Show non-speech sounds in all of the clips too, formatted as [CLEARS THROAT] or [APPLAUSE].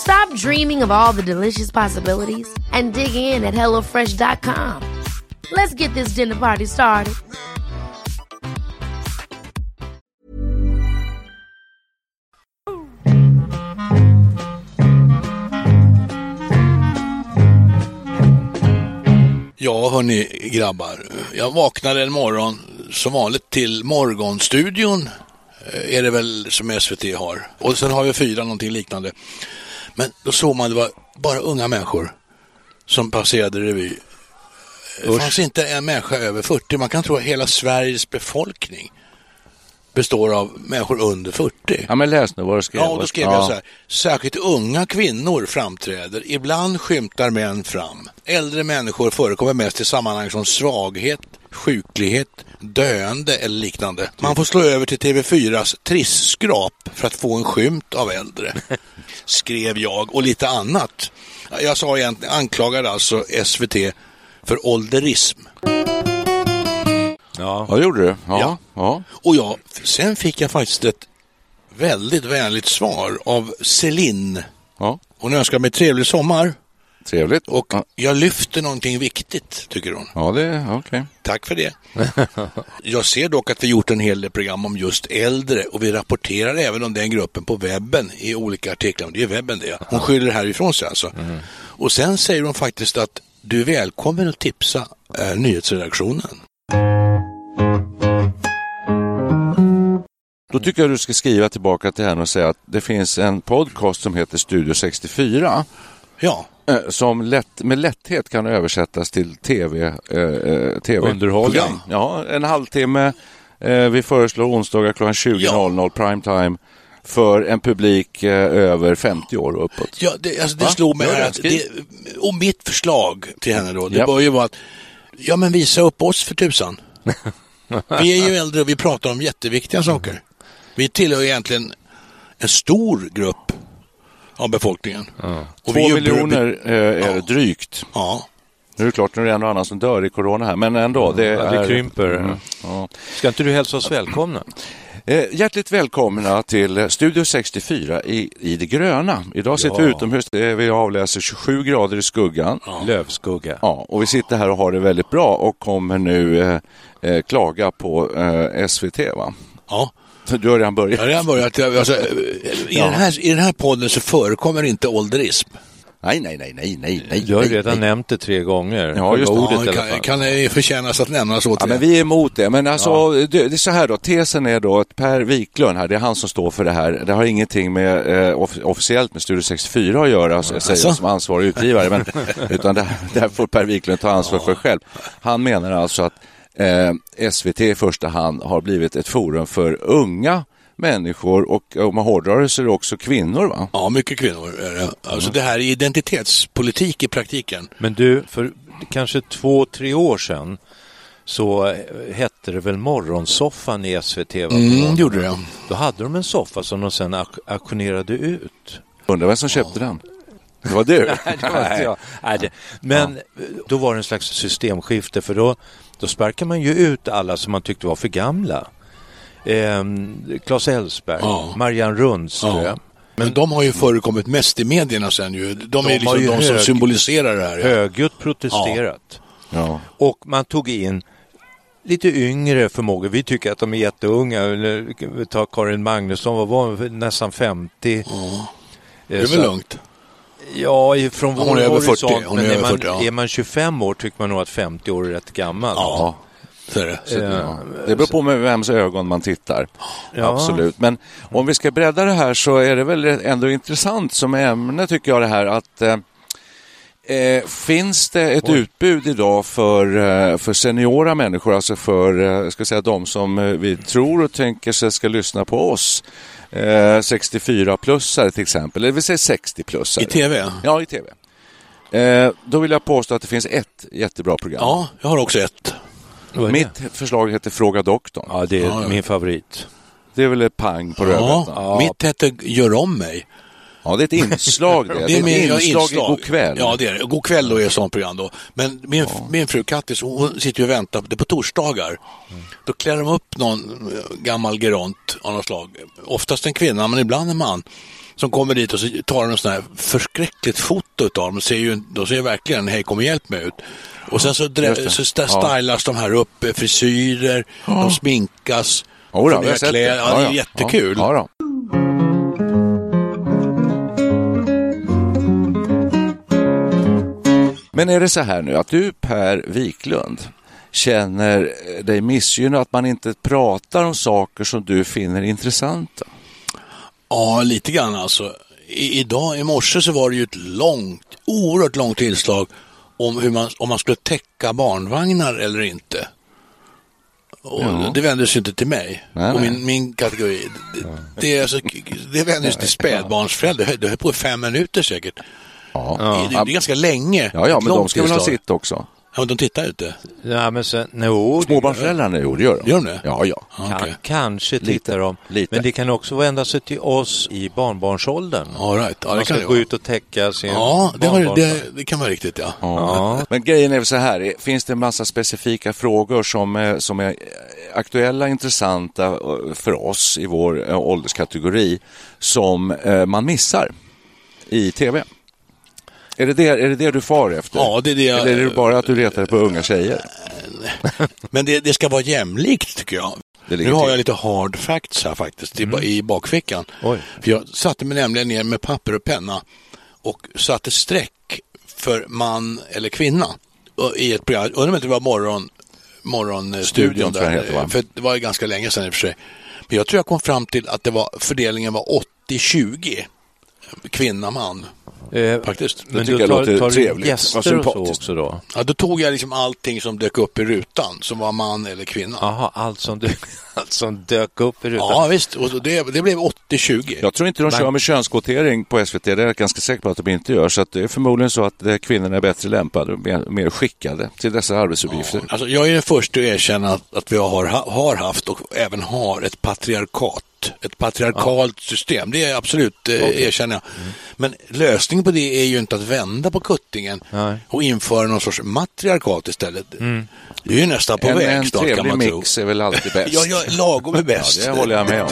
Stop dreaming of all the delicious possibilities and dig in at HelloFresh.com. Let's get this dinner party started. Ja, hörni grabbar. Jag vaknade en morgon som vanligt till Morgonstudion. Eh, är det väl som SVT har. Och sen har vi fyra någonting liknande. Men då såg man det var bara unga människor som passerade revy. Det fanns inte en människa över 40. Man kan tro att hela Sveriges befolkning består av människor under 40. Ja, men läs nu vad du skrev. Ja, då skrev Ja. jag så här. Särskilt unga kvinnor framträder. Ibland skymtar män fram. Äldre människor förekommer mest i sammanhang som svaghet, sjuklighet, döende eller liknande. Man får slå över till TV4s trissskrap för att få en skymt av äldre. [LAUGHS] Skrev jag och lite annat. Jag sa egentligen, anklagade alltså SVT för ålderism. Ja, det gjorde du. Ja. Ja. ja. Och jag, sen fick jag faktiskt ett väldigt vänligt svar av Celine. ja. Hon önskar mig trevlig sommar Trevligt. och ja. jag lyfter någonting viktigt, tycker hon. ja, det okej. Tack för det. [LAUGHS] Jag ser dock att vi gjort en hel del program om just äldre och vi rapporterar även om den gruppen på webben i olika artiklar. Det är webben det. Hon skyller härifrån sig alltså. Och sen säger hon faktiskt att du är välkommen att tipsa eh, nyhetsredaktionen. Då tycker jag du ska skriva tillbaka till henne och säga att det finns en podcast som heter Studio 64 Ja, som lätt, med lätthet kan översättas till tv. Eh, eh, TV. Underhållning. Ja, en halvtimme. Eh, vi föreslår onsdagar klockan 20.00 primetime för en publik eh, över 50 år och uppåt. Ja, det, alltså det Va? slog mig här att det, och mitt förslag till henne då, det Japp. bör ju vara att ja men visa upp oss för tusan. [LAUGHS] vi är ju äldre och vi pratar om jätteviktiga saker. Vi tillhör egentligen en stor grupp av befolkningen. Och Två miljoner eh, är det drygt. Ja, Nu är det klart, nu är det en och annan som dör i corona här, men ändå. Det, Ja, det är, krymper. Mm, ja. Ska inte du hälsa oss välkomna? Eh, hjärtligt välkomna till Studio 64 i, i det gröna. Idag sitter Ja. vi utomhus, vi avläser 27 grader i skuggan. Ja. Lövskugga. och vi sitter här och har det väldigt bra och kommer nu eh, eh, klaga på eh, SVT. Va? ja. Du har redan Jag har börjat. redan börjat. Alltså, i, den här, I den här podden så förekommer inte ålderism. Nej, nej, nej, nej, nej, nej. Du har redan nej. nämnt det tre gånger. Ja, just det. Ordet Ja, i alla kan, fall. kan det förtjänas att nämnas Ja, återigen. men vi är emot det. Men alltså, det, det är så här då, tesen är då att Per Wiklund här, det är han som står för det här. Det har ingenting med eh, off officiellt med Studio 64 att göra, så jag säger jag som ansvarig utgivare, men, [LAUGHS] utan det, det här får Per Wiklund ta ansvar för själv. Han menar alltså att eh, SVT i första hand har blivit ett forum för unga människor och om man hårdrar det så är det också kvinnor. Va? Ja, mycket kvinnor. är det. Alltså det här är identitetspolitik i praktiken. Men du, för kanske två, tre år sedan så eh, hette det väl Morgonsoffan i SVT? Va? Mm, gjorde det. Då hade de en soffa som de sen auk- auktionerade ut. Undrar vem som köpte den? Det var du? [LAUGHS] Nej, det var inte jag. Nej, det, men då var det en slags systemskifte för då, då sparkar man ju ut alla som man tyckte var för gamla. Ehm, Claes Elfsberg, Ja. Marianne Rundström. Ja. Men de har ju förekommit mest i medierna sen ju. De, De är liksom ju de som hög- symboliserar det här. ja. högljutt protesterat. Ja. Och man tog in lite yngre förmågor. Vi tycker att de är jätteunga. Tar Karin Magnusson, vad var hon, nästan 50. Det är väl lugnt. Ja, från vår Hon är över 40, horisont, hon men är över man, 40, ja. är man 25 år tycker man nog att 50 år är rätt gammalt. Ja, så är det. Så, Ja, det beror på med vems ögon man tittar. Ja. Absolut. Men om vi ska bredda det här så är det väl ändå intressant som ämne tycker jag det här att eh, finns det ett utbud idag för, eh, för seniora människor, alltså för eh, ska säga, de som vi tror och tänker sig ska lyssna på oss? Eh, 64-plussare till exempel, eller vi säger 60-plussare. I tv? Ja, i tv. Eh, då vill jag påstå att det finns ett jättebra program. Ja, jag har också ett. Det? Mitt förslag heter Fråga doktorn. Ja, det är Ja, ja. min favorit. Det är väl ett pang på rödbetan. Ja, mitt hette Gör om mig. Ja, det är ett inslag det. [LAUGHS] Det är, ett ja, inslag, i God kväll. Ja, det är det. God kväll då är ett sånt program då. Men min, min fru Kattis, hon sitter ju och väntar. Det är på torsdagar. Då klär de upp någon eh, gammal geront av något slag. Oftast en kvinna, men ibland en man. Som kommer dit och så tar de en sån här förskräckligt foto utav dem. De ser ju, de ser ju verkligen, hej kom och hjälp mig ut. Och sen så, så Ja. stylas de här upp, eh, frisyrer, de sminkas. Har nya sett det. kläder. Ja, det är jättekul. Men är det så här nu att du Per Wiklund känner dig missgynnad att man inte pratar om saker som du finner intressanta? Ja, lite grann alltså. I, idag, i morse så var det ju ett långt, oerhört långt tillslag om hur man, om man skulle täcka barnvagnar eller inte. Och Ja. Det vändes ju inte till mig Nej, och min, min kategori. Det, det, alltså, det vändes till [LAUGHS] spädbarnsföräldrar. Det höll på i fem minuter säkert. Ja, Det, det är ganska länge. ja, ja men de ska väl ha sitt också? Ja, men de tittar ju inte. Ja, men sen, no, Småbarnsföräldrarna, jo det gör de. Gör de det? Ja, ja. Ja, Kan, okej. Kanske Lite, tittar de. lite. Men det kan också vända sig till oss i barnbarnsåldern. All right. Ja, det Man kan ska det gå vara. ut och täcka sin Ja, det, har, det, det kan vara riktigt ja. Ja. Men grejen är så här, finns det en massa specifika frågor som är, som är aktuella, intressanta eh, för oss i vår eh, ålderskategori som eh, man missar i tv? Är det det, är det det du far efter? Ja, det är det jag- Eller är det bara att du retar på unga tjejer? [LAUGHS] Men det, det ska vara jämlikt tycker jag. Nu har jag lite hard facts här faktiskt i, i bakfickan. Oj. För jag satte mig nämligen ner med papper och penna och satte streck för man eller kvinna och- i ett program. Undrar om det var morgon, morgonstudion där. heter, va? För det var ju ganska länge sedan i och för sig. Men jag tror jag kom fram till att det var, fördelningen var 80-20 kvinna-man Eh, faktiskt. men tycker du jag tar, låter tar du trevligt. Vad gäster och så också då? Ja, då tog jag liksom allting som dök upp i rutan som var man eller kvinna. Jaha, allt som, dök, [LAUGHS] allt som dök upp i rutan. Ja, visst. Och det, det blev 80-20. Jag tror inte de kör med könskvotering på SVT, det är jag ganska säker på att de inte gör. Så att det är förmodligen så att kvinnorna är bättre lämpade och mer, mer skickade till dessa arbetsuppgifter. Alltså, jag är den första att erkänna att, att vi har, har haft och även har ett patriarkat. Ett patriarkalt system. Det är absolut, eh, erkänner jag. Mm. Men lösningen på det är ju inte att vända på kuttingen Nej. och införa någon sorts matriarkat istället. Det är ju nästan på en väg en snart kan trevlig man tro. mix är väl alltid [LAUGHS] bäst. Ja, ja, lagom är bäst. Ja, det håller jag med om.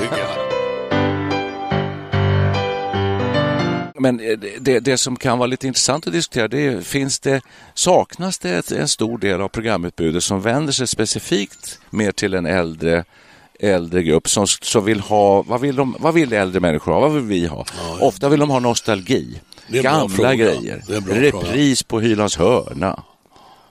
Men eh, det- det, det som kan vara lite intressant att diskutera det är, finns det, saknas det ett, en stor del av programutbudet som vänder sig specifikt mer till en äldre äldre grupp som, som vill ha, vad vill, de, vad vill äldre människor ha, vad vill vi ha? Ofta vill de ha nostalgi, gamla grejer, repris på Hylands hörna.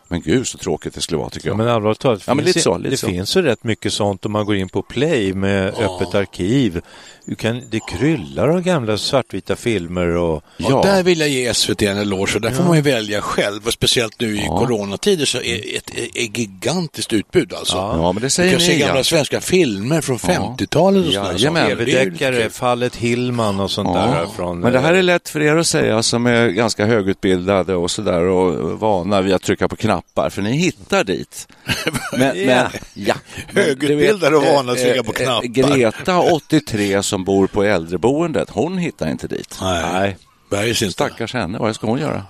Men gud så tråkigt det skulle vara tycker Ja, jag. men allvarligt talat, Ja, men finns så, det så. finns ju rätt mycket sånt om man går in på Play med öppet arkiv. Du kan, det kryllar av gamla svartvita filmer och Och Ja. där vill jag ge SVT en eloge, och där får man ju välja själv. Och speciellt nu i Ja. coronatider så är ett, ett, ett gigantiskt utbud alltså. Ja, men det Du säger kan se ni. gamla ja. svenska filmer från 50-talet och sådana Jajamän. saker. Det är ju lite tv-deckare, kul. fallet Hillman och sånt där. Från, Men det här är eh, lätt för er att säga som är ganska högutbildade och sådär och vana vid att trycka på knappar för ni hittar dit. [LAUGHS] Men, Ja. men, ja. Men Högutbildade vet, och vana att eh, trycka på eh, knappar. Greta, 83, som bor på äldreboendet, hon hittar inte dit. Nej, Nej. bergs inte. Stackars henne, vad ska hon göra?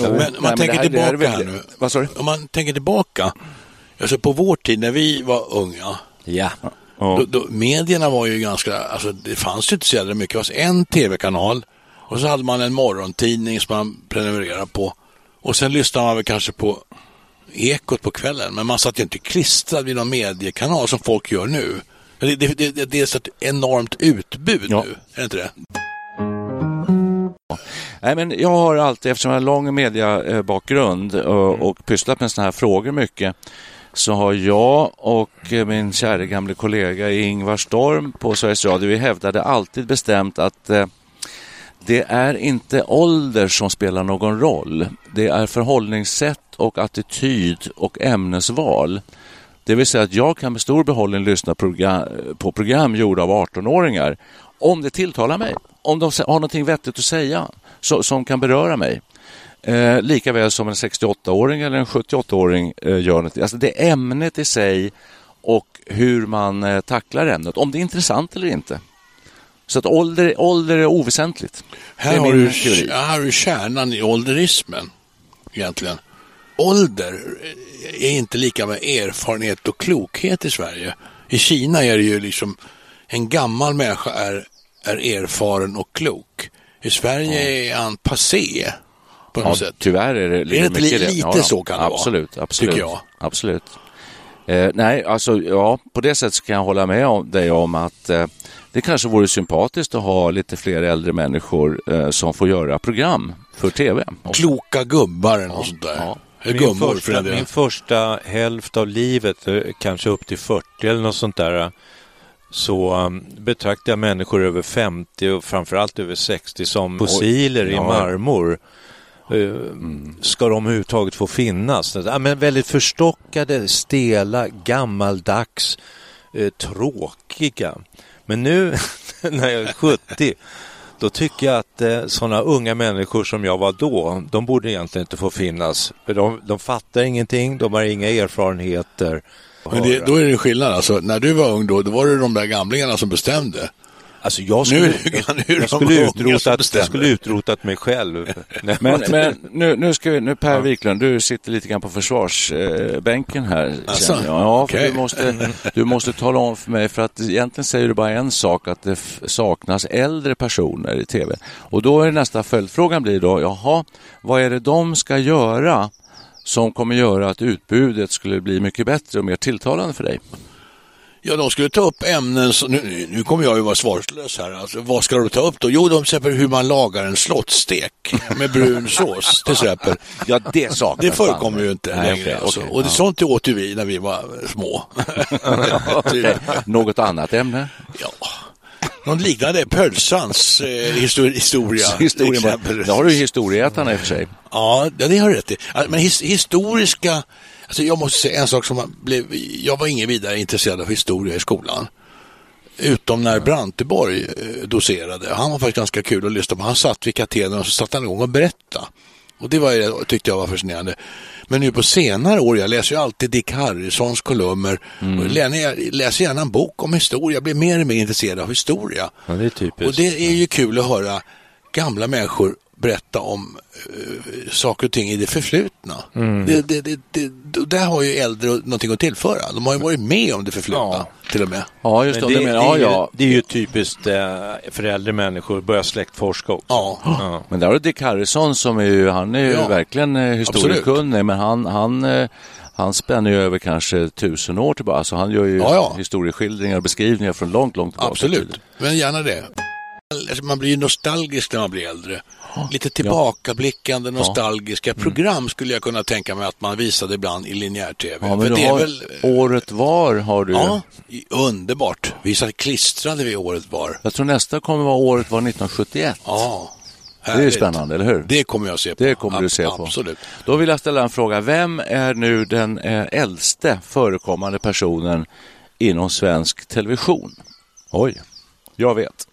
Men om man Nej, tänker här- tillbaka väl- här nu. Vad? Om man tänker tillbaka, alltså på vår tid när vi var unga, Ja. Ja. då, då, medierna var ju ganska, alltså det fanns ju inte så jävla mycket. Det var en tv-kanal och så hade man en morgontidning som man prenumererade på. Och sen lyssnade man väl kanske på Ekot på kvällen, men man satt ju inte klistrad vid någon mediekanal som folk gör nu. Det, det, det, det är så ett enormt utbud Ja. nu, är det inte det? Nej, men jag har alltid, eftersom jag har lång mediebakgrund och, mm. och pysslat med sådana här frågor mycket, så har jag och min kära gamle kollega Ingvar Storm på Sveriges Radio, vi hävdade alltid bestämt att eh, det är inte ålder som spelar någon roll. Det är förhållningssätt och attityd och ämnesval. Det vill säga att jag kan med stor behållning lyssna på program gjorda av 18-åringar om det tilltalar mig, om de har någonting vettigt att säga som kan beröra mig. Eh, lika väl som en 68-åring eller en 78-åring eh, gör något. Alltså det är ämnet i sig och hur man eh, tacklar ämnet, om det är intressant eller inte. Så att ålder, ålder är oväsentligt. Här, är har du, här har du kärnan i ålderismen egentligen. Ålder är inte lika med erfarenhet och klokhet i Sverige. I Kina är det ju liksom en gammal människa är, är erfaren och klok. I Sverige ja. är han passé på något ja, sätt. Tyvärr är det, är det inte lite ja, så kan det absolut, vara? Absolut, tycker jag. absolut. Eh, nej, alltså ja, på det sättet kan jag hålla med om, dig om att eh, det kanske vore sympatiskt att ha lite fler äldre människor eh, som får göra program för tv. Kloka gubbar eller något sånt där. Ja. Min första, min första hälft av livet, eh, kanske upp till 40 eller något sånt där, så um, betraktar jag människor över 50 och framförallt över 60 som fossiler i marmor. Mm. Ska de överhuvudtaget få finnas? Ja, men väldigt förstockade, stela, gammaldags, eh, tråkiga. Men nu [LAUGHS] när jag är 70 då tycker jag att eh, sådana unga människor som jag var då, de borde egentligen inte få finnas. För de, de fattar ingenting, de har inga erfarenheter. Men det, då är det skillnad, alltså, när du var ung då, då var det de där gamlingarna som bestämde. Alltså jag skulle, nu, jag, jag skulle, utrotat, jag skulle utrotat mig själv. men, men nu, nu ska vi, nu Per ja. Wiklund, du sitter lite grann på försvarsbänken här. Alltså, ja, okay. du, måste, du måste tala om för mig, för att egentligen säger du bara en sak, att det saknas äldre personer i tv. Och då är nästa följdfrågan blir då, jaha, vad är det de ska göra som kommer göra att utbudet skulle bli mycket bättre och mer tilltalande för dig? Ja, de skulle ta upp ämnen, så, nu, nu kommer jag ju vara svarslös här, alltså, vad ska de ta upp då? Jo, de exempel hur man lagar en slottstek med brun sås till exempel. Ja, det saknas. Det förekommer ju inte Nej, längre. Okay, alltså. okay, och det, ja. sånt åt vi när vi var små. [LAUGHS] Något annat ämne? Ja. Någon liknande pölsans eh, historia. [LAUGHS] Historien, det har du historieätarna i och för sig. Ja, det har du rätt i. Men his, historiska Alltså jag måste säga en sak som blev, jag var ingen vidare intresserad av historia i skolan. Utom när Branteborg eh, docerade. Han var faktiskt ganska kul att lyssna på. Han satt vid katedern och så satt han igång och berättade. Och det var, tyckte jag var fascinerande. Men nu på senare år, jag läser ju alltid Dick Harrisons kolumner. Mm. Och jag läser gärna en bok om historia. Jag blir mer och mer intresserad av historia. Ja, det är typiskt. Och det är ju kul att höra gamla människor berätta om uh, saker och ting i det förflutna. Mm. Det, det, det, det, där har ju äldre någonting att tillföra. De har ju varit med om det förflutna ja. till och med. Ja, just det. Det, det, ja, ja. det är ju typiskt uh, för äldre människor att börja släktforska också. Ja. ja. Men där har du Dick Harrison som är ju, han är ju ja. verkligen uh, historiekunnig, men han, han uh, han spänner ju över kanske tusen år tillbaka. Alltså han gör ju ja, ja. historieskildringar och beskrivningar från långt, långt tillbaka. Absolut, men gärna det. Man blir ju nostalgisk när man blir äldre. Lite tillbakablickande, nostalgiska mm. program skulle jag kunna tänka mig att man visade ibland i linjär-tv. Ja, men det har, väl... Året var har du Ja, underbart. Vi satt klistrade vid Året var. Jag tror nästa kommer vara Året var 1971. Ja. Härligt. Det är spännande, eller hur? Det kommer jag se på. Det kommer du se på. Absolut. Då vill jag ställa en fråga. Vem är nu den eh, äldste förekommande personen inom svensk television? Oj, jag vet.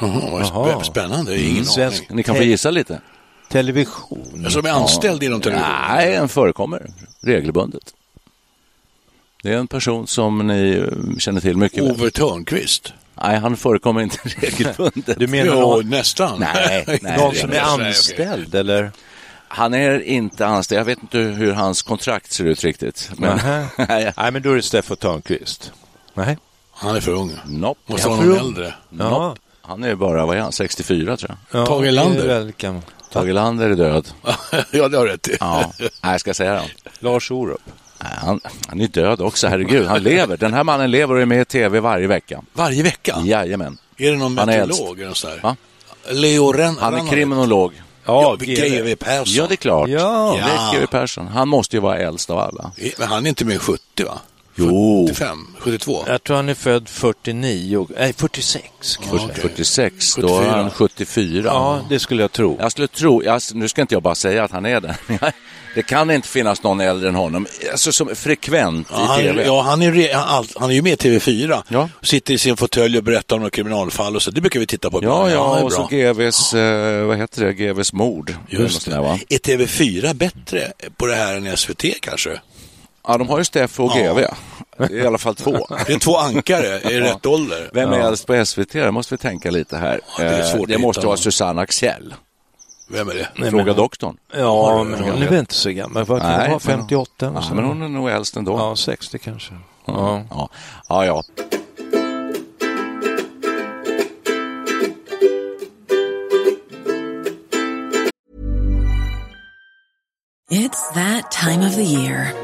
Jaha, spännande, ingen mm. Svensk, Ni kan få gissa lite. Television? Som är anställd ja. inom television? Nej, den förekommer regelbundet. Det är en person som ni eh, känner till mycket Ove väl. Törnqvist? Nej, han förekommer inte [LAUGHS] regelbundet. Du menar ja, nästan? Nej, nej någon som är anställd eller? Han är inte anställd. Jag vet inte hur hans kontrakt ser ut riktigt. Men... [LAUGHS] nej, men då är det Steffo Törnqvist. Nej. Han är för ung. Nope. Måste vara någon äldre. Nope. Han är bara, vad är han, 64 tror jag. Ja, Tage Lander. Tage Lander är död. [LAUGHS] ja, det har rätt i. ja, jag ska säga det. Lars Orup. Han, han är död också, herregud. Han lever. Den här mannen lever och är med i tv varje vecka. Varje vecka? Jajamän. Är det någon meteorolog? Eller så Va? Leo Ren Han är kriminolog. Ja, GW Persson. Ja, det är klart. Ja. Leif GW Persson. Han måste ju vara äldst av alla. Men han är inte mer än 70 va? Jo. 75, 72? Jag tror han är född 49, nej 46. Ja, okay. 46, då är han 74. Ja, det skulle jag tro. Jag skulle tro, jag, nu ska inte jag bara säga att han är det. [LAUGHS] Det kan inte finnas någon äldre än honom, alltså som frekvent ja, i tv. ja, han är, han, han är ju med i TV4. Ja. Sitter i sin fåtölj och berättar om några kriminalfall och så. Det brukar vi titta på. Ja, ja, och så GVs, eh, vad heter det, GVs mord. Just det. Där, va? Är TV4 bättre på det här än SVT kanske? Ja, de har ju Steffo och GV. Det är i alla fall två. Det är två ankare i ja. rätt ålder. Vem är äldst på SVT? Det måste vi tänka lite här. Ja, det, är det måste vara Susanne Axel. Vem är det? Nej, Fråga men, doktorn. Ja, men hon är väl inte så gammal. Vad kan hon vara? 58? Men, ja, men hon är nog äldst ändå. Ja, 60 kanske. Ja, ja. ja. ja. It's that time of the year.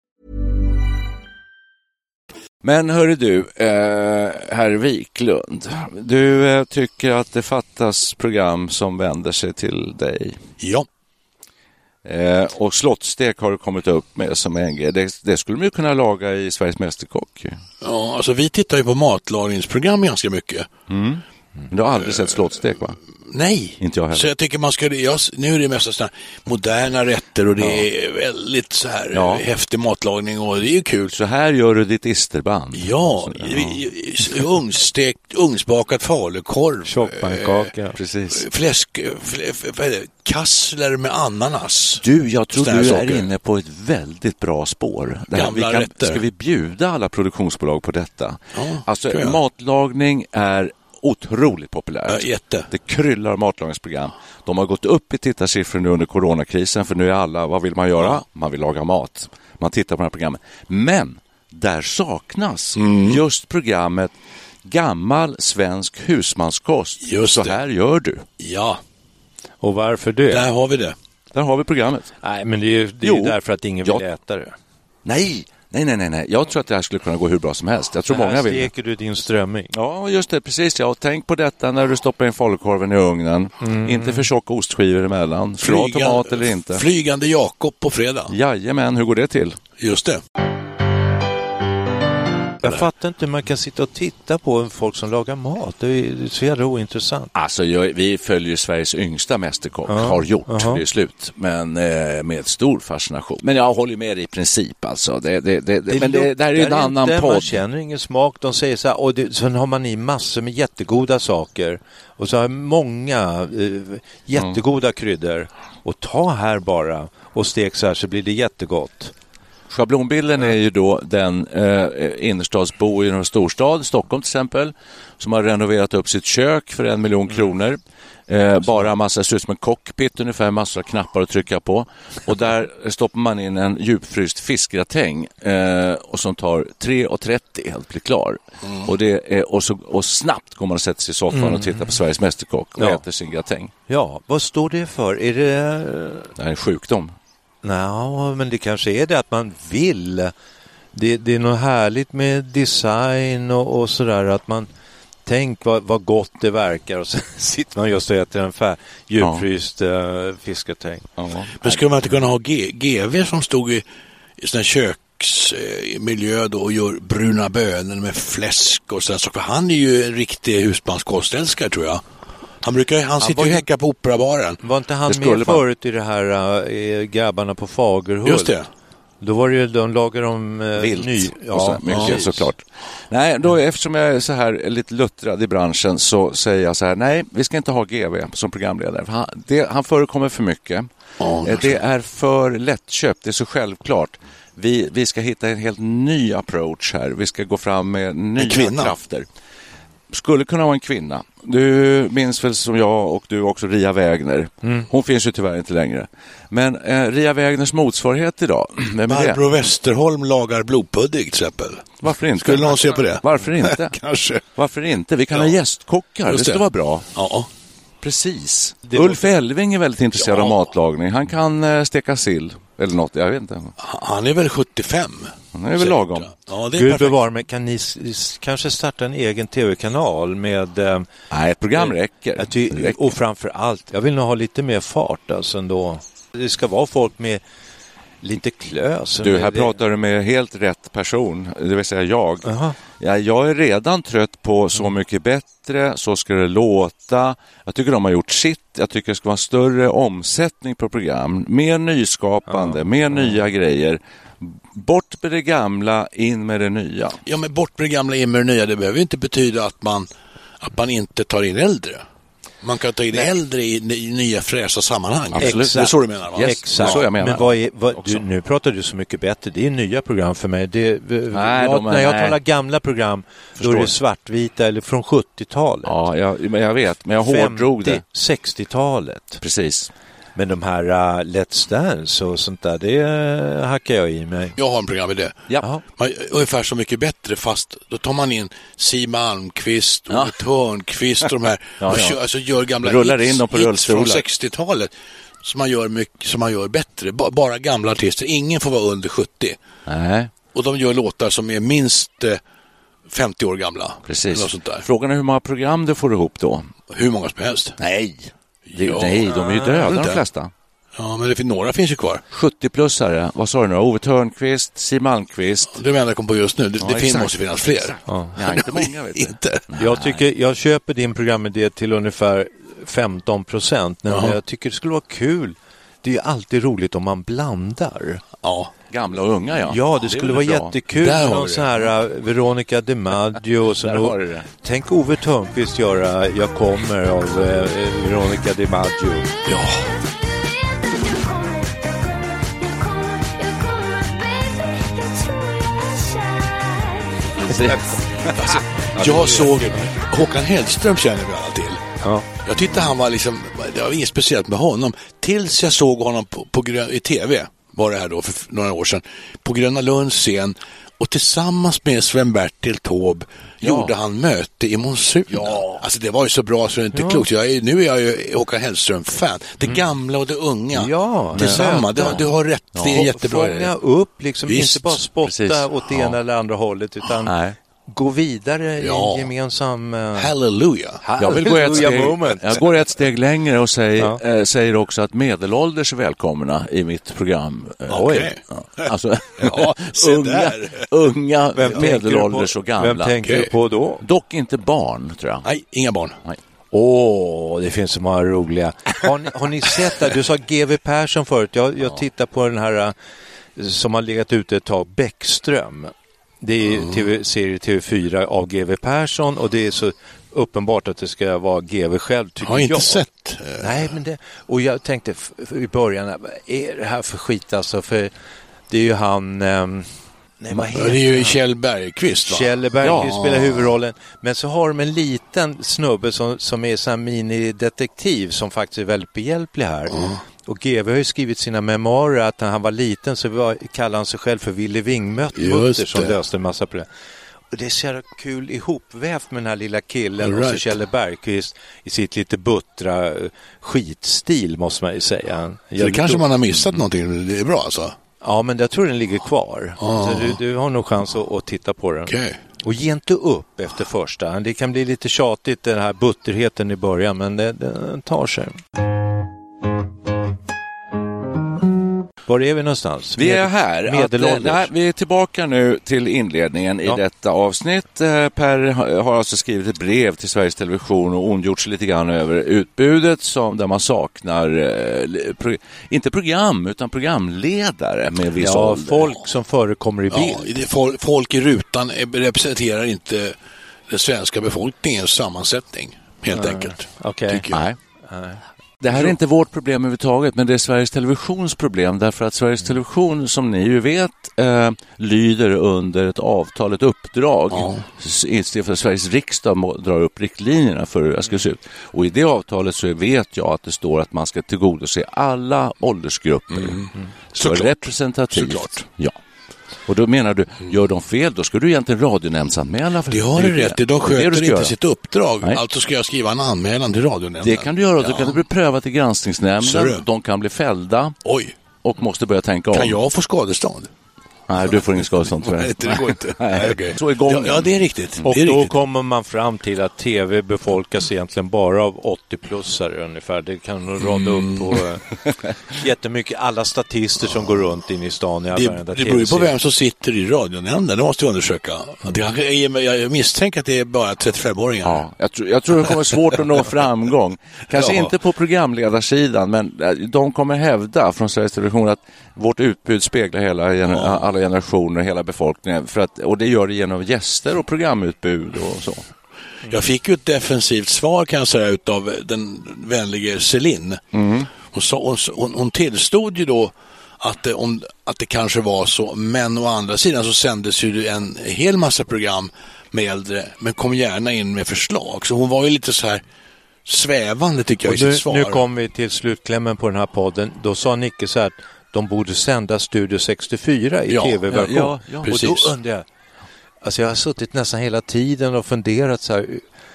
Men hörru du, eh, herr Wiklund, du eh, tycker att det fattas program som vänder sig till dig? Ja. Eh, och slottstek har du kommit upp med som en grej. Det, det skulle man ju kunna laga i Sveriges Mästerkock. Ja, alltså vi tittar ju på matlagningsprogram ganska mycket. Mm. Men du har aldrig sett slottstek va? Nej, inte jag heller. så jag tycker man ska, jag, nu är det mest sådana moderna rätter och det ja. är väldigt så här ja. häftig matlagning och det är ju kul. Så här gör du ditt isterband? Ja, ja. ugnsstekt, ugnsbakat falukorv. Tjockpannkaka. Eh, Precis. Fläsk, fl, kassler med ananas. Du, jag tror du saker. är inne på ett väldigt bra spår. Det här, Gamla vi kan, rätter. Ska vi bjuda alla produktionsbolag på detta? Ja, alltså matlagning är otroligt populärt. Ja, jätte. Det kryllar matlagningsprogram. De har gått upp i tittarsiffror nu under coronakrisen för nu är alla, vad vill man göra? Man vill laga mat. Man tittar på de här programmen. Men där saknas mm. just programmet Gammal svensk husmanskost. Just Så här gör du. Ja. Och varför det? Där har vi det. Där har vi programmet. Nej, men det är ju, det är därför att ingen vill jag... äta det. Nej, Nej, nej, nej, nej. Jag tror att det här skulle kunna gå hur bra som helst. Jag tror här många vill. steker du din strömming. Ja, just det. Precis. Ja. tänk på detta när du stoppar in falukorven i ugnen. Mm. Inte för tjocka ostskivor emellan. Bra tomat eller inte. Flygande Jakob på fredag. Jajamän, hur går det till? Just det. Jag fattar inte hur man kan sitta och titta på folk som lagar mat. Det är så jävla ointressant. Alltså, jag, vi följer Sveriges yngsta mästerkock, -huh. har gjort, uh -huh. det är slut. Men eh, med stor fascination. Men jag håller med dig i princip alltså. Det, det, det, det men det, det här är ju en annan inte, podd. Man känner ingen smak. De säger så här, och det, sen har man i massor med jättegoda saker. Och så har många eh, jättegoda mm. kryddor. Och ta här bara och stek så här så blir det jättegott. Schablonbilden är ju då den eh, innerstadsbo i en storstad, Stockholm till exempel, som har renoverat upp sitt kök för en miljon kronor. Eh, bara massa, ser ut som en cockpit ungefär, massor av knappar att trycka på. Och där stoppar man in en djupfryst fiskgratäng eh, och som tar 3.30 helt blir klar. Mm. Och, det är, och, så, och snabbt går man och sätter sig i soffan mm. och tittar på Sveriges Mästerkock och ja. äter sin gratäng. Ja, vad står det för? Är det... Det är en sjukdom. Nej, men det kanske är det att man vill. Det, det är något härligt med design och, och sådär att man tänk vad, vad gott det verkar och så [LAUGHS] sitter man just och äter en fär, djupfryst ja. uh, fiskgratäng. Ja. Men skulle man inte kunna ha G, GV som stod i, i sån här köksmiljö då och gör bruna bönor med fläsk och sådär saker? Han är ju en riktig husmanskostälskare tror jag. Han, brukar, han sitter ju och häckar på operabaren. Var inte han med förut i det här äh, Grabbarna på Fagerhult? Just det. Då var det ju, de lagade om eh, Vilt ny... Ja, så mycket ja. såklart. Nej, då, eftersom jag är så här lite luttrad i branschen så säger jag så här, nej, vi ska inte ha GV som programledare. Han, det, han förekommer för mycket. Ja, det är för lättköpt, det är så självklart. Vi, vi ska hitta en helt ny approach här. Vi ska gå fram med nya krafter skulle kunna vara en kvinna. Du minns väl som jag och du också Ria Wägner. Mm. Hon finns ju tyvärr inte längre. Men eh, Ria Wägners motsvarighet idag, vem är Barbro det? Westerholm lagar blodpudding till exempel. Varför inte? Skulle någon se på det? Varför inte? [LAUGHS] Kanske. Varför inte? Vi kan ja. ha gästkockar, det. det skulle vara bra. Ja. Precis. Det Ulf Elving är väldigt intresserad ja. av matlagning. Han kan eh, steka sill eller något, jag vet inte. Han är väl 75? Han är väl lagom. Ja, det är Gud bevare mig, kan ni kanske starta en egen tv-kanal med... Eh, Nej, ett program räcker. Ty, räcker. Och framför allt, jag vill nog ha lite mer fart alltså ändå. Det ska vara folk med lite klös. Du, här det... pratar du med helt rätt person, det vill säga jag. Ja, jag är redan trött på Så mm. mycket bättre, Så ska det låta. Jag tycker de har gjort sitt. Jag tycker det ska vara större omsättning på program. Mer nyskapande, ja. mer nya grejer. Bort med det gamla, in med det nya. Ja, men bort med det gamla, in med det nya. Det behöver inte betyda att man, att man inte tar in äldre. Man kan ta in Nej. äldre i, nya fräscha sammanhang. Absolut. Exakt. Det är så du menar? Va? Yes, Exakt. Är så jag menar. Men vad är, vad, du, nu pratar du så mycket bättre. Det är nya program för mig. Det, nej, jag, när jag nej. talar gamla program, Förstår. då är det svartvita eller från 70-talet. Ja, jag, jag vet, men jag hårdrog det. 60-talet. Precis. Men de här uh, Let's Dance och sånt där, det uh, hackar jag i mig. Jag har en programidé. Ja. Man, ungefär så mycket bättre fast då tar man in Siw Malmkvist och ja. Törnqvist och de här [LAUGHS] ja, och kör, alltså gör gamla Rullar hits, in dem på hits från 60-talet som man gör, mycket, som man gör bättre. Bara gamla artister. Ingen får vara under 70. Nej. Och de gör låtar som är minst eh, 50 år gamla. Precis. Frågan är hur många program du får ihop då? Hur många som helst. Nej, det, ja, nej, de är ju döda de flesta. Ja, men det, några finns ju kvar. 70-plussare, vad sa du nu? Ove Törnqvist, Siw Malmkvist. Det är det jag kom på just nu. Det, ja, det måste finnas fler. Ja. ja, inte många vet [LAUGHS] inte. Jag, tycker, jag köper din programidé till ungefär 15 procent. Jag tycker det skulle vara kul. Det är alltid roligt om man blandar. Ja. Gamla och unga, ja. Ja, det, det skulle vara bra. jättekul med någon sån här uh, Veronica DiMaggio. Det det. Tänk Ove Thörnqvist göra Jag kommer av uh, Veronica DiMaggio. Ja. alltså, [LAUGHS] jag såg Håkan Hellström känner vi alla till. Ja. Jag tyckte han var liksom, det var inget speciellt med honom. Tills jag såg honom på, på, i tv var det här då för några år sedan, på Gröna Lunds scen och tillsammans med Sven-Bertil Taube ja. gjorde han möte i monsunen. Ja. Alltså det var ju så bra så det är inte ja. klokt. Jag är, nu är jag ju Håkan Hellström-fan. Det mm. gamla och det unga ja, tillsammans. Du, du har rätt, det är jättebra. Fånga upp, liksom, Visst. inte bara spotta Precis. åt det ena eller andra hållet utan Nej gå vidare ja. i gemensam... Uh... Halleluja! Jag, vill gå ett steg, jag går ett steg längre och säger, ja. äh, säger också att medelålders är välkomna i mitt program. Eh, okay. Ja. Alltså, [LAUGHS] ja, [LAUGHS] unga, unga medelålders och gamla. Vem tänker okay. du på då? Dock inte barn, tror jag. Nej, inga barn. Nej. Åh, oh, det finns så många roliga. Har ni, har ni sett det? Du sa GW Persson förut. Jag, jag tittar på den här som har legat ute ett tag, Bäckström. Det är mm. TV, serie TV4 av GW Persson och det är så uppenbart att det ska vara GW själv, tycker jag. Har inte jag. sett. Nej, men det, och jag tänkte i början, är det här för skit alltså? För Det är ju han... Um, Nej, vad heter det är ju Kjell Bergqvist va? Kjell Bergqvist ja. spelar huvudrollen. Men så har de en liten snubbe som, som är en minidetektiv som faktiskt är väldigt behjälplig här. Mm. Och GW har ju skrivit sina memoarer att när han var liten så var, kallade han sig själv för Ville Wingmutter som löste en massa problem. Och det är så jävla kul ihopvävt med den här lilla killen right. och så Kjell Bergqvist i sitt lite buttra eh, skitstil måste man ju säga. Så det kanske man har missat någonting, det är bra alltså? Ja, men jag tror den ligger kvar. Ah. Så du, du, har nog chans att, att titta på den. Okay. Och ge inte upp efter första. Det kan bli lite tjatigt den här butterheten i början, men det tar sig. Var är vi någonstans? Vi är här. Att, nej, vi är tillbaka nu till inledningen ja. i detta avsnitt. Eh, per har alltså skrivit ett brev till Sveriges Television och ondgjort sig lite grann över utbudet som, där man saknar, eh, pro, inte program, utan programledare med viss ja, ålder. folk som förekommer i bild. Ja, folk i rutan representerar inte den svenska befolkningens sammansättning, helt nej. enkelt. Okej. Okay. Nej. Det här är inte vårt problem överhuvudtaget, men det är Sveriges Televisions problem därför att Sveriges Television, som ni ju vet, eh, lyder under ett avtal, ett uppdrag. Ja. Istället för Sveriges riksdag drar upp riktlinjerna för hur det ska se ut. Och i det avtalet så vet jag att det står att man ska tillgodose alla åldersgrupper. Mm. Mm. Så representativt. Såklart. Ja. Och då menar du, gör de fel, då ska du egentligen radionämndsanmäla. För det har du rätt i, de sköter inte göra. sitt uppdrag. Nej. Alltså ska jag skriva en anmälan till radionämnden. Det kan du göra, ja. då kan det bli prövat i granskningsnämnden. De kan bli fällda. Oj. Och måste börja tänka om. Kan jag få skadestånd? Nej, du får inget skadestånd [LAUGHS] tyvärr. Nej, det går inte. [LAUGHS] Nej, okay. Så är gången. Ja, ja, det är riktigt. Och är då riktigt. kommer man fram till att tv befolkas egentligen bara av 80-plussare ungefär. Det kan nog rada upp på mm. [LAUGHS] jättemycket, alla statister som går runt in i stan i det, det beror ju på vem som sitter i radionämnden, det måste vi undersöka. Jag misstänker att det är bara 35-åringar. Ja, jag, tror, jag tror det kommer svårt att nå framgång. Kanske ja. inte på programledarsidan, men de kommer hävda från Sveriges Television att vårt utbud speglar hela, ja. alla generationer, hela befolkningen. För att, och det gör det genom gäster och programutbud och så. Jag fick ju ett defensivt svar kan jag säga av den vänlige Celine. Mm. Hon, sa, hon, hon tillstod ju då att det, om, att det kanske var så, men å andra sidan så sändes ju en hel massa program med äldre, men kom gärna in med förslag. Så hon var ju lite så här svävande tycker jag i sitt svar. Nu kom vi till slutklämmen på den här podden. Då sa Nicke så här, de borde sända Studio 64 i ja, tv-version. Ja, ja, och då undrar jag, alltså jag har suttit nästan hela tiden och funderat så här,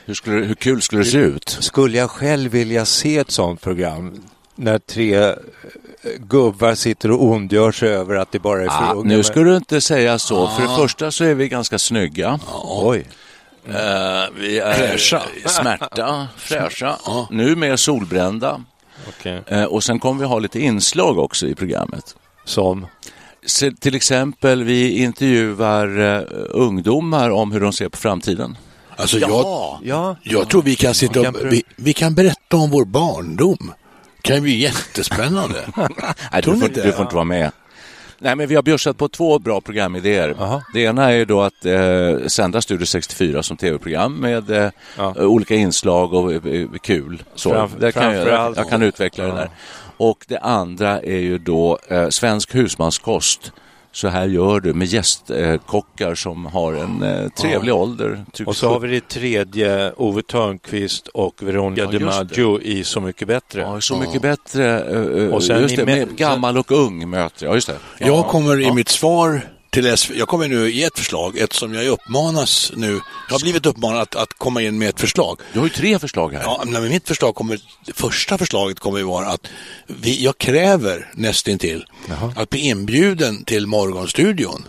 hur, skulle, hur kul skulle det se ut? Skulle jag själv vilja se ett sånt program? När tre eh, gubbar sitter och ondgör sig över att det bara är för ah, unga. Nu ska du inte säga så. Ah. För det första så är vi ganska snygga. Ah. Oj. Uh, vi är fräscha. smärta, fräscha. Nu mer solbrända. Okay. Eh, och sen kommer vi ha lite inslag också i programmet. Som? till exempel, vi intervjuar uh, ungdomar om hur de ser på framtiden. Alltså jag, ja. jag tror vi kan sitta och, vi, vi kan berätta om vår barndom. Det kan bli jättespännande. [LAUGHS] Nej, du, får, du får inte vara med. Nej, men vi har bjussat på två bra programidéer. Aha. Det ena är då att eh, sända Studio 64 som tv-program med eh, ja. olika inslag och eh, kul. Så, Framf där kan jag, jag, jag, kan utveckla ja. det där. Och det andra är ju då eh, svensk husmanskost så här gör du med gästkockar som har en eh, trevlig ja. ålder. Typ och så har vi det tredje, Ove Törnqvist och Veronica ja, DiMaggio i Så mycket bättre. Ja, Så mycket bättre. Uh, och sen just det, med gammal och ung möter jag. Just det. Jag kommer i mitt svar till SV. Jag kommer nu ge ett förslag eftersom jag uppmanas nu. Jag har blivit uppmanad att, att komma in med ett förslag. Du har ju tre förslag här. Ja, men mitt förslag kommer, det första förslaget kommer ju vara att vi, jag kräver nästintill Jaha. att bli inbjuden till Morgonstudion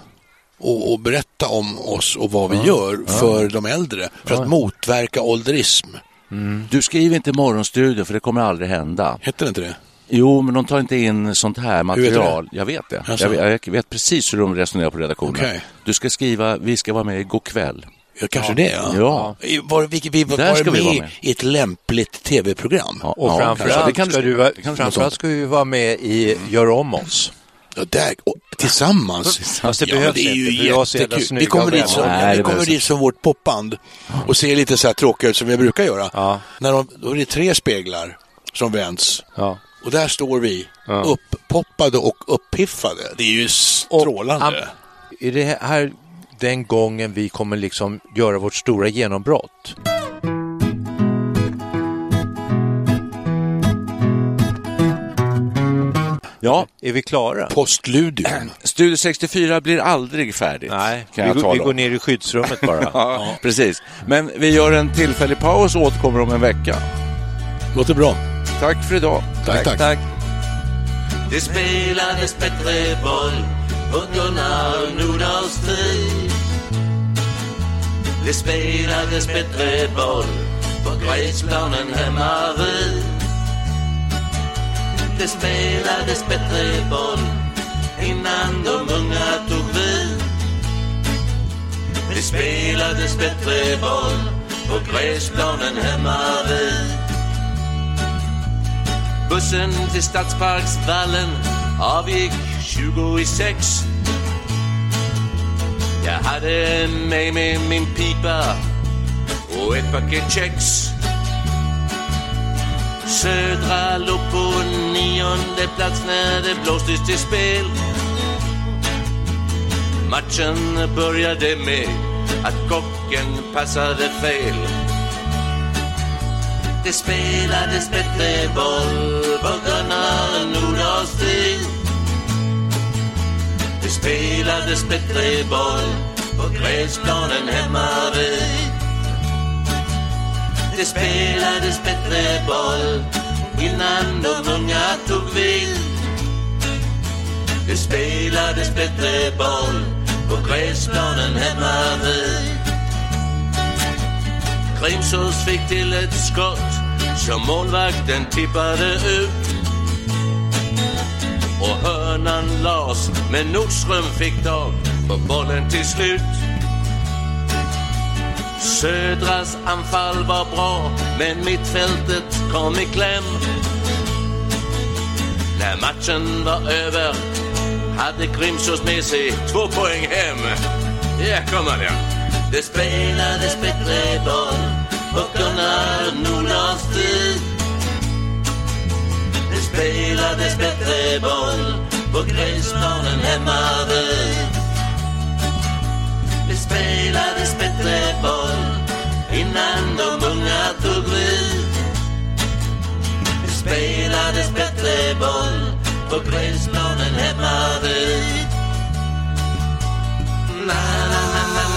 och, och berätta om oss och vad vi ja. gör för ja. de äldre för ja. att motverka ålderism. Mm. Du skriver inte Morgonstudion för det kommer aldrig hända. Heter det inte det? Jo, men de tar inte in sånt här material. Vet jag vet det. Jag vet, jag vet, precis hur de resonerar på redaktionen. Okay. Du ska skriva, vi ska vara med igår kväll. Ja, kanske ja. det, ja. ja. Var, vi, vi, var, Där ska vi vara med i ett lämpligt tv-program. Ja, och framförallt ska, ska, du, framförallt ska vi vara med i Gör om oss. Ja, där, och, tillsammans. [LAUGHS] Fast det ja, behövs det är ju jättekul. Vi kommer, dit som, Nej, vi kommer dit som vårt popband och ser lite så här tråkiga ut som vi brukar göra. Ja. När de, då är det tre speglar som vänds. Ja. Och där står vi, ja. upppoppade och uppiffade. Det är ju strålande. Och, är det här den gången vi kommer liksom göra vårt stora genombrott? Ja. Är vi klara? Postludium. [CLEARS THROAT] Studio 64 blir aldrig färdigt. Nej, vi, går, vi går ner i skyddsrummet bara. [LAUGHS] ja, precis. Men vi gör en tillfällig paus och återkommer om en vecka. Låter bra. Tack för idag. Tack, tack. tack. Det spelades bättre boll på Gunnar Nordahls tid. Det spelades bättre boll på gräsplanen hemma vid. Det spelades bättre boll innan de unga tog vid. Det spelades bättre boll på gräsplanen hemma vid. Bussen till Stadsparksvallen avgick 20 i sex. Jag hade med mig min pipa och ett paket kex. Södra låg på nionde plats när det blåstes till spel. Matchen började med att kocken passade fel. Det spelades bättre boll på Gunnar Nordahls tid. Det spelades bättre boll på gräsplanen hemma vid. Det spelades bättre boll innan de unga tog vid. Det spelades bättre boll på gräsplanen hemma vid. Grimsås fick till ett skott som målvakten tippade ut. Och hörnan las, men Nordström fick tag på bollen till slut. Södras anfall var bra, men mittfältet kom i kläm. När matchen var över hade Grimsås med sig två poäng hem. Ja, kom han ja. Det spelades bättre boll på Gunnar Nordahls tid. Det spelades bättre boll på gräsplanen hemma vid. Det spelades bättre boll innan de unga tog vid. Det spelades bättre boll på gräsplanen hemma vid. Na, na, na, na, na,